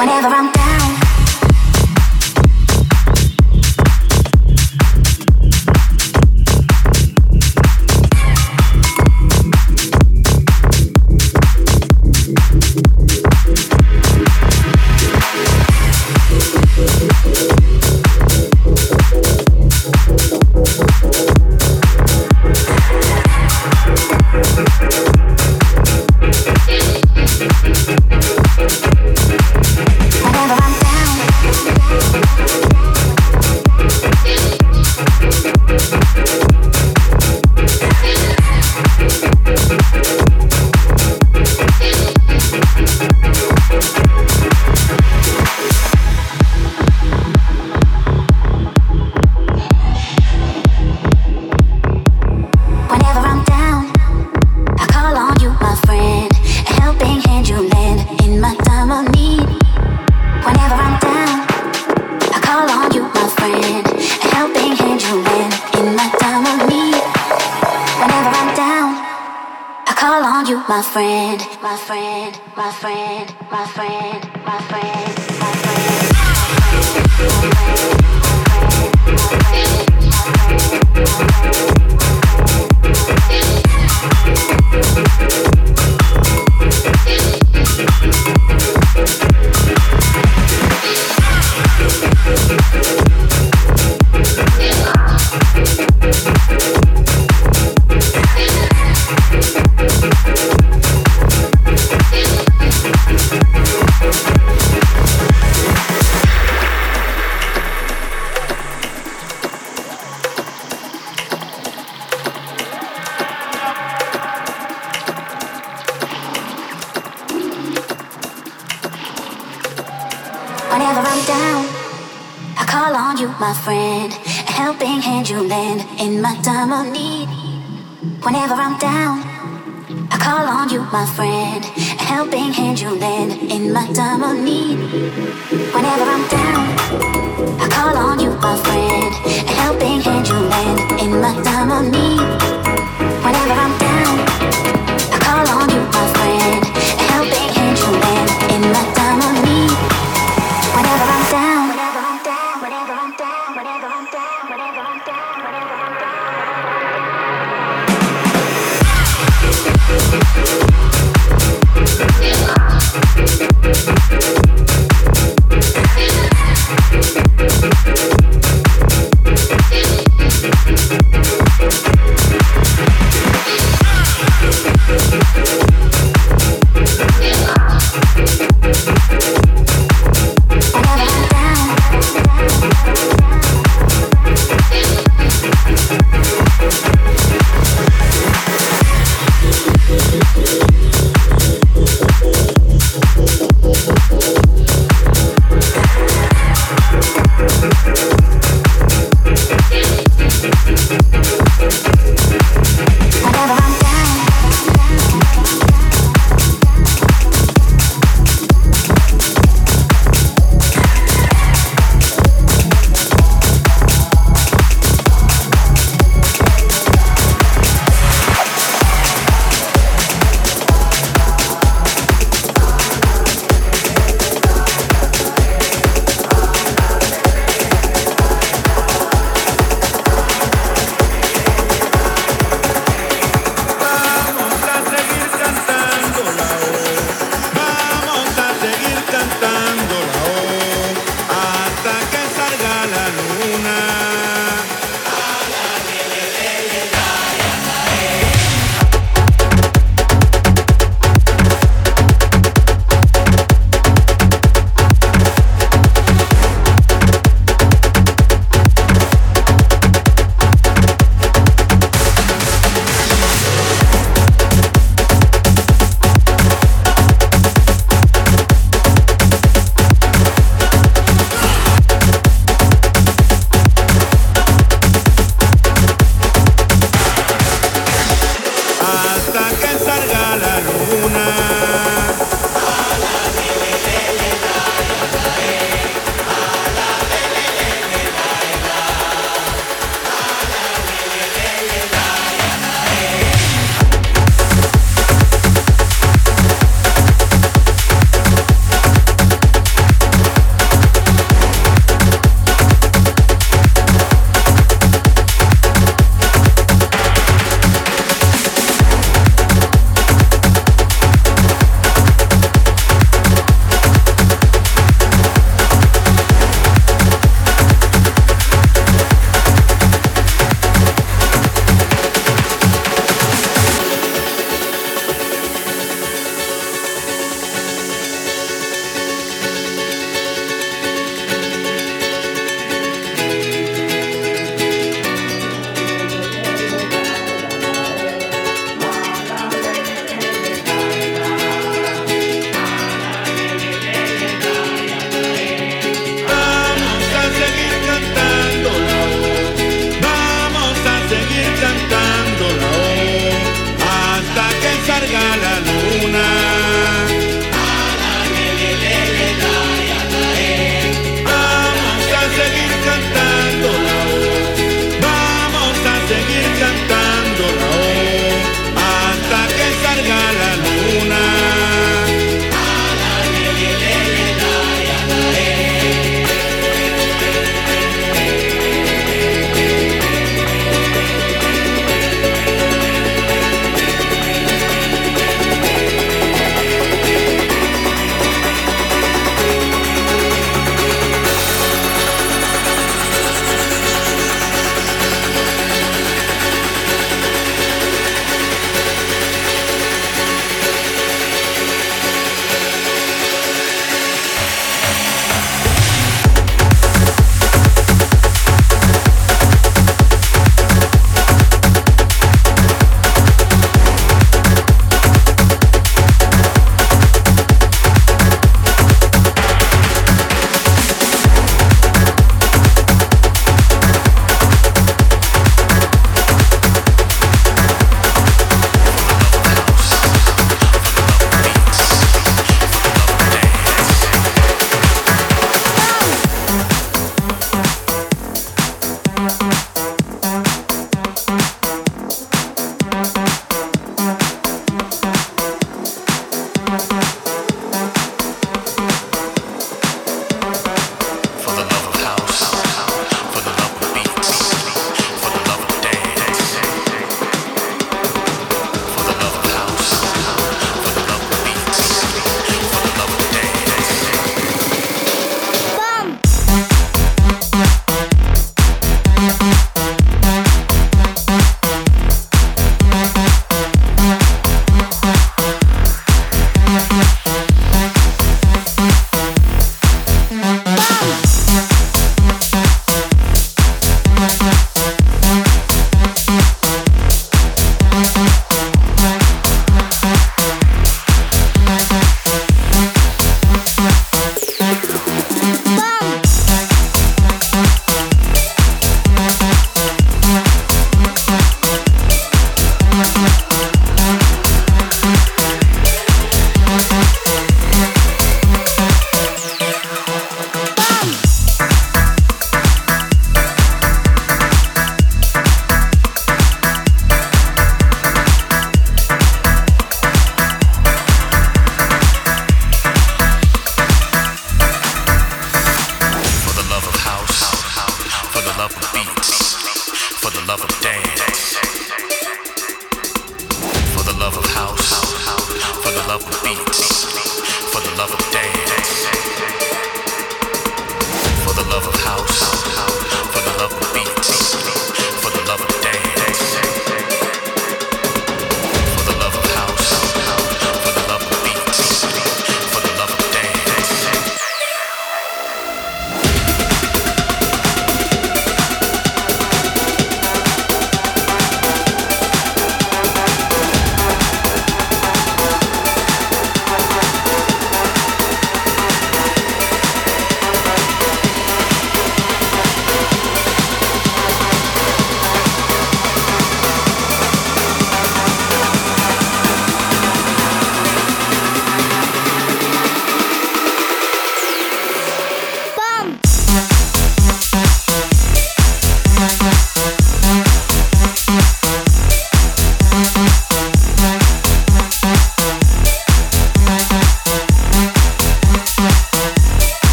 Whenever I'm down, my time of need.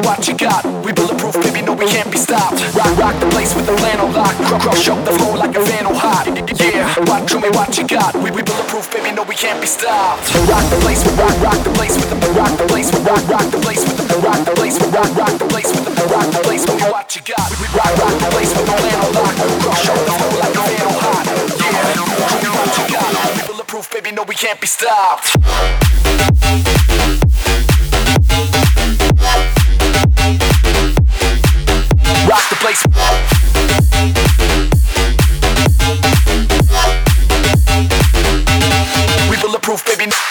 Show what you got. We bulletproof, baby, no, we can't be stopped. Rock, rock the place with the flannel lock. Crush up the floor like a vandal hot. Yeah, what, show me what you got. We, we bulletproof, baby, no, we can't be stopped. Rock the place with rock, rock the place with the rock the place with rock, rock the place with the rock the place with rock, rock the place with the rock the place. Me what you got. We rock, rock the place with the flannel lock. Crush up the floor like a vandal hot. Yeah, show me what you got. We bulletproof, baby, no, we can't be stopped. Place. We bulletproof, baby.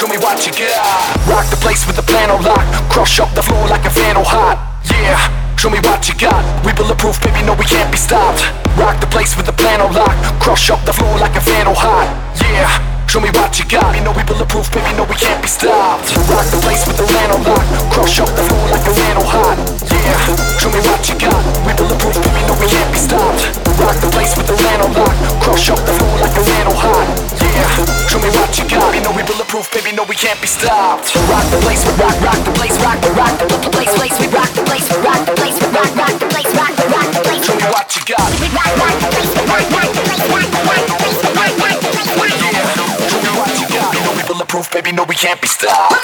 show me what you got. Rock the place with the plan lock. Crush up the floor like a vandal hot. Yeah, show me what you got. We bulletproof, baby, no, we can't be stopped. Rock the place with the plan lock. Crush up the floor like a vandal hot. Yeah. Show me what you got. You know we bulletproof, baby. No, we can't be stopped. Rock the place with the land on lock. Crush up the floor like a land hot. Yeah. Show me what you got. We bulletproof, baby. No, we can't be stopped. Rock the place with the land on lock. Crush up the floor like a land hot. Yeah. Show me what you got. You know we bulletproof, baby. No, we can't be stopped. Rock the place, we rock, rock the place, rock the rock the place, place, we rock the place, rock the place, rock, rock the place, rock the rock the place. Show me what you got. We rock, rock the place, rock, rock the place, rock rock the place. Proof, baby, no, we can't be stopped.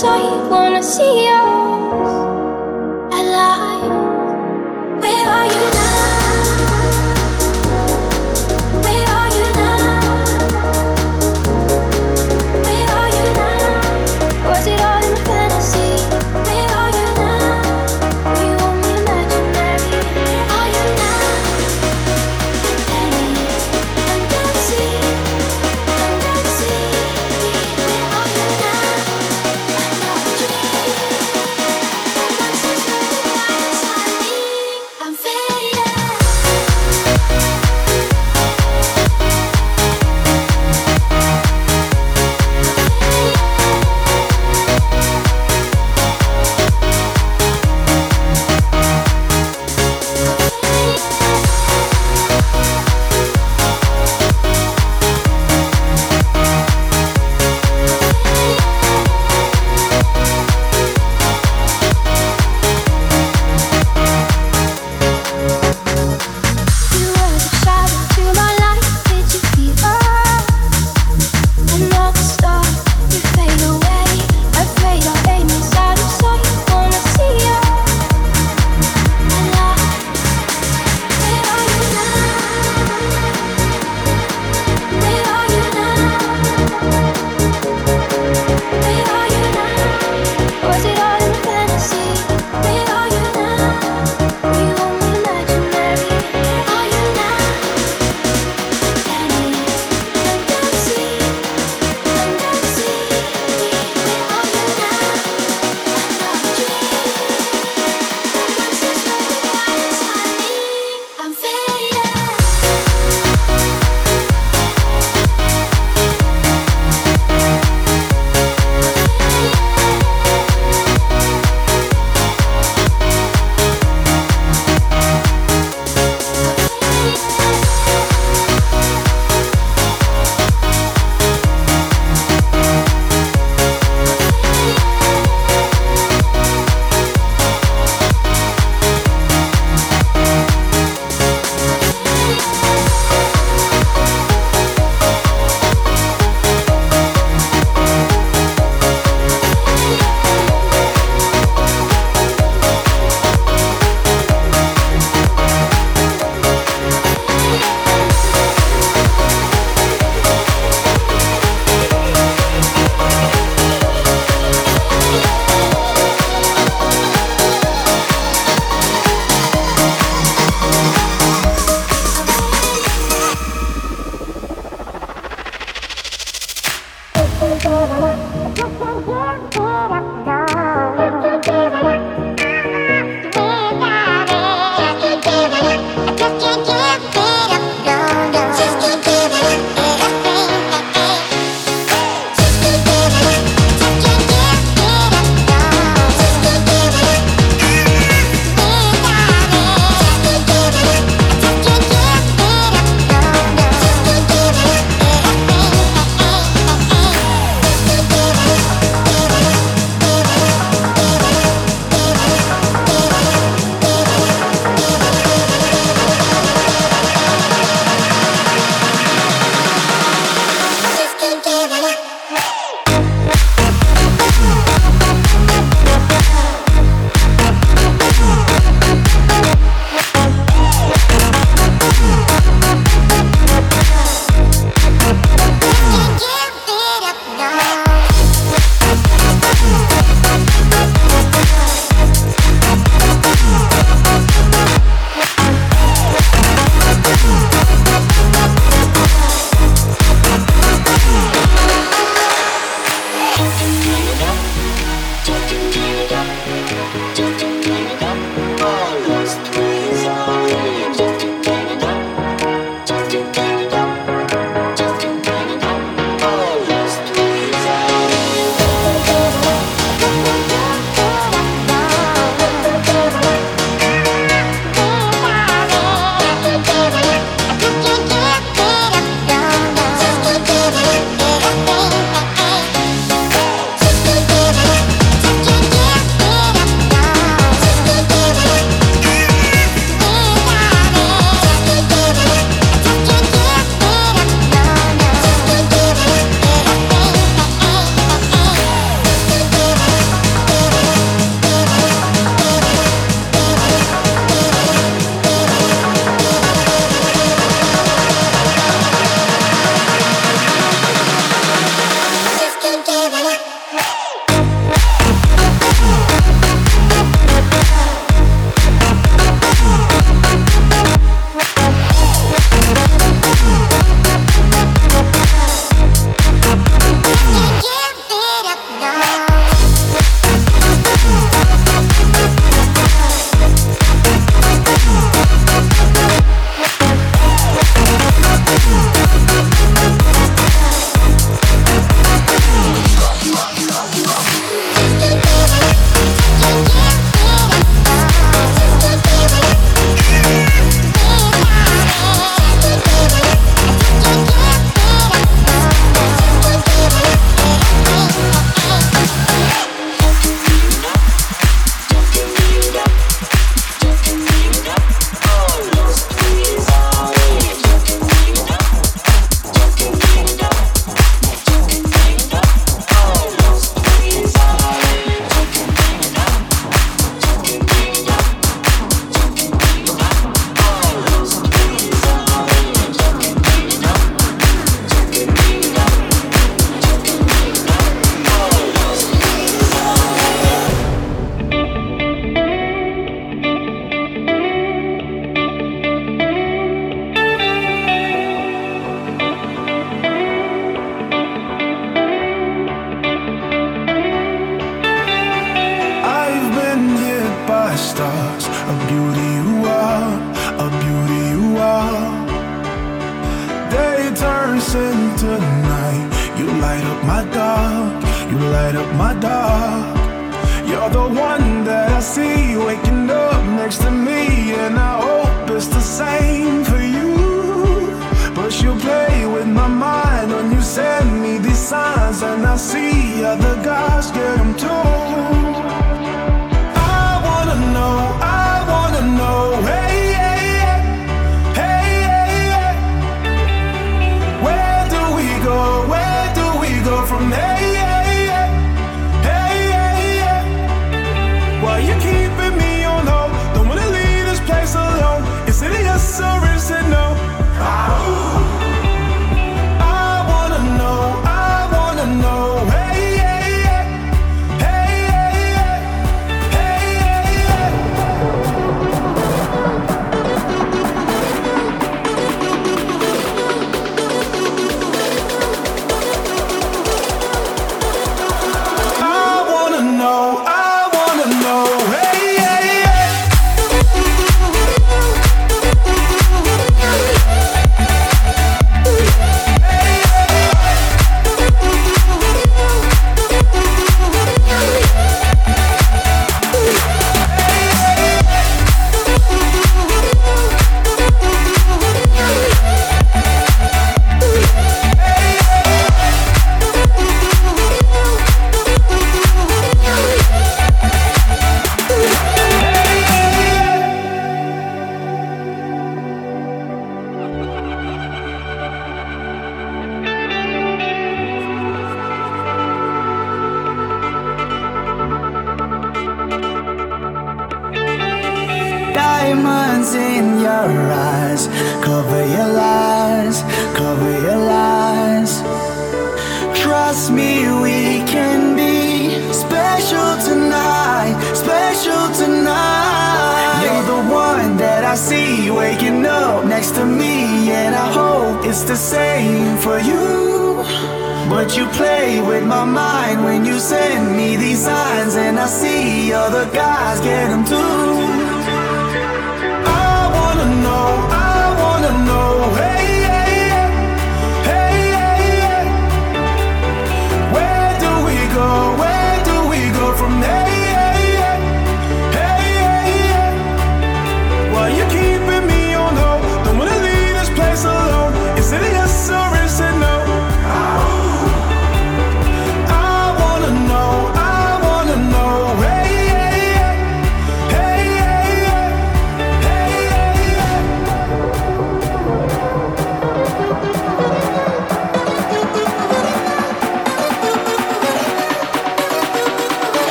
sight, wanna see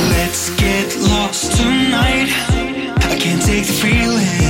Let's get lost tonight. I can't take the feeling.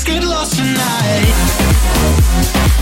let's get lost tonight.